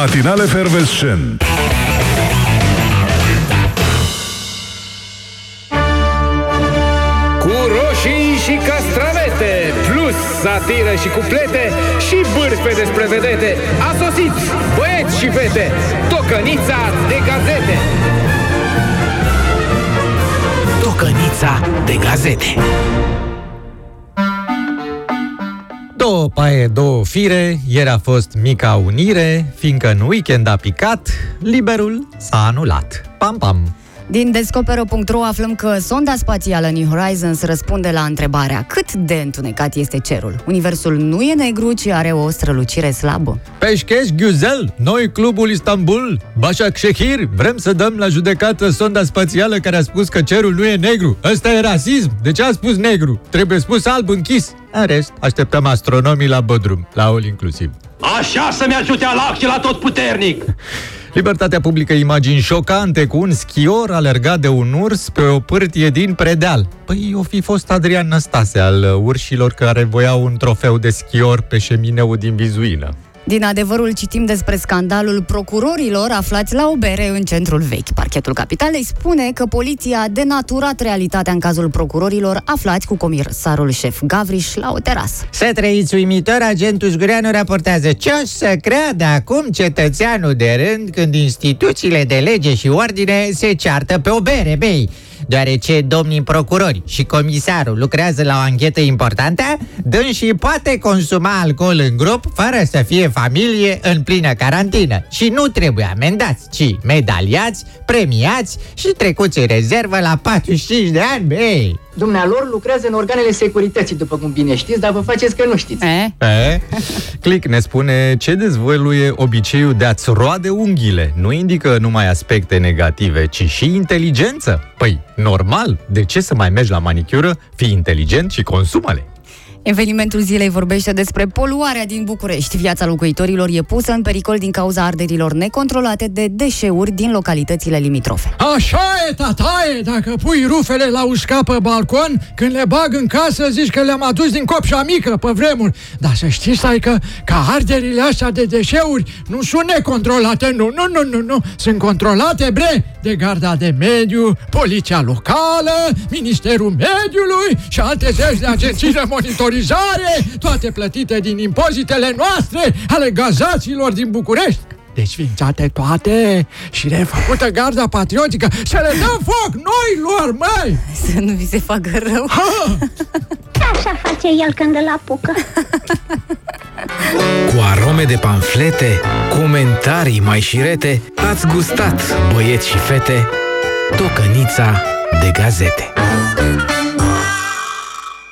Matinale Fervescent. Cu roșii și castravete Plus satiră și cuplete Și bârfe despre vedete A sosit băieți și fete Tocănița de gazete. Tocănița de gazete Două paie, două fire, ieri a fost mica unire, fiindcă în weekend a picat, liberul s-a anulat. Pam, pam! Din Descoperă.ro aflăm că sonda spațială New Horizons răspunde la întrebarea cât de întunecat este cerul. Universul nu e negru, ci are o strălucire slabă. Peșcheș Ghuzel, noi clubul Istanbul, Başak Shehir, vrem să dăm la judecată sonda spațială care a spus că cerul nu e negru. Ăsta e rasism. De ce a spus negru? Trebuie spus alb închis. În rest, așteptăm astronomii la Bodrum, la all inclusiv. Așa să-mi ajute Allah și la tot puternic! Libertatea publică imagini șocante cu un schior alergat de un urs pe o pârtie din Predeal. Păi o fi fost Adrian Năstase al urșilor care voiau un trofeu de schior pe șemineul din Vizuină. Din adevărul citim despre scandalul procurorilor aflați la o bere în centrul vechi. Parchetul Capitalei spune că poliția a denaturat realitatea în cazul procurorilor aflați cu comisarul șef Gavriș la o terasă. Să trăiți uimitor, agentul Zgureanu raportează ce o să creadă acum cetățeanul de rând când instituțiile de lege și ordine se ceartă pe o bere, bei deoarece domnii procurori și comisarul lucrează la o anchetă importantă, dânsii poate consuma alcool în grup fără să fie familie în plină carantină și nu trebuie amendați, ci medaliați, premiați și trecuți în rezervă la 45 de ani, băi! Dumnealor lucrează în organele securității, după cum bine știți, dar vă faceți că nu știți. E? E? Click ne spune ce dezvăluie obiceiul de a-ți roade unghiile. Nu indică numai aspecte negative, ci și inteligență. Păi, normal, de ce să mai mergi la manicură? Fii inteligent și consumă-le. Evenimentul zilei vorbește despre poluarea din București. Viața locuitorilor e pusă în pericol din cauza arderilor necontrolate de deșeuri din localitățile limitrofe. Așa e, tataie, dacă pui rufele la usca pe balcon, când le bag în casă, zici că le-am adus din copșa mică pe vremuri. Dar să știți, stai că, că arderile astea de deșeuri nu sunt necontrolate, nu, nu, nu, nu, nu, sunt controlate, bre, de garda de mediu, poliția locală, Ministerul Mediului și alte zeci de agenții de monitorizare monitorizare, toate plătite din impozitele noastre, ale gazaților din București. Desfințate toate și refăcută garda patriotică Să le dăm foc noi lor, măi! Să nu vi se facă rău. Ha! Așa face el când îl apucă. Cu arome de panflete, comentarii mai șirete, ați gustat, băieți și fete, tocănița de gazete.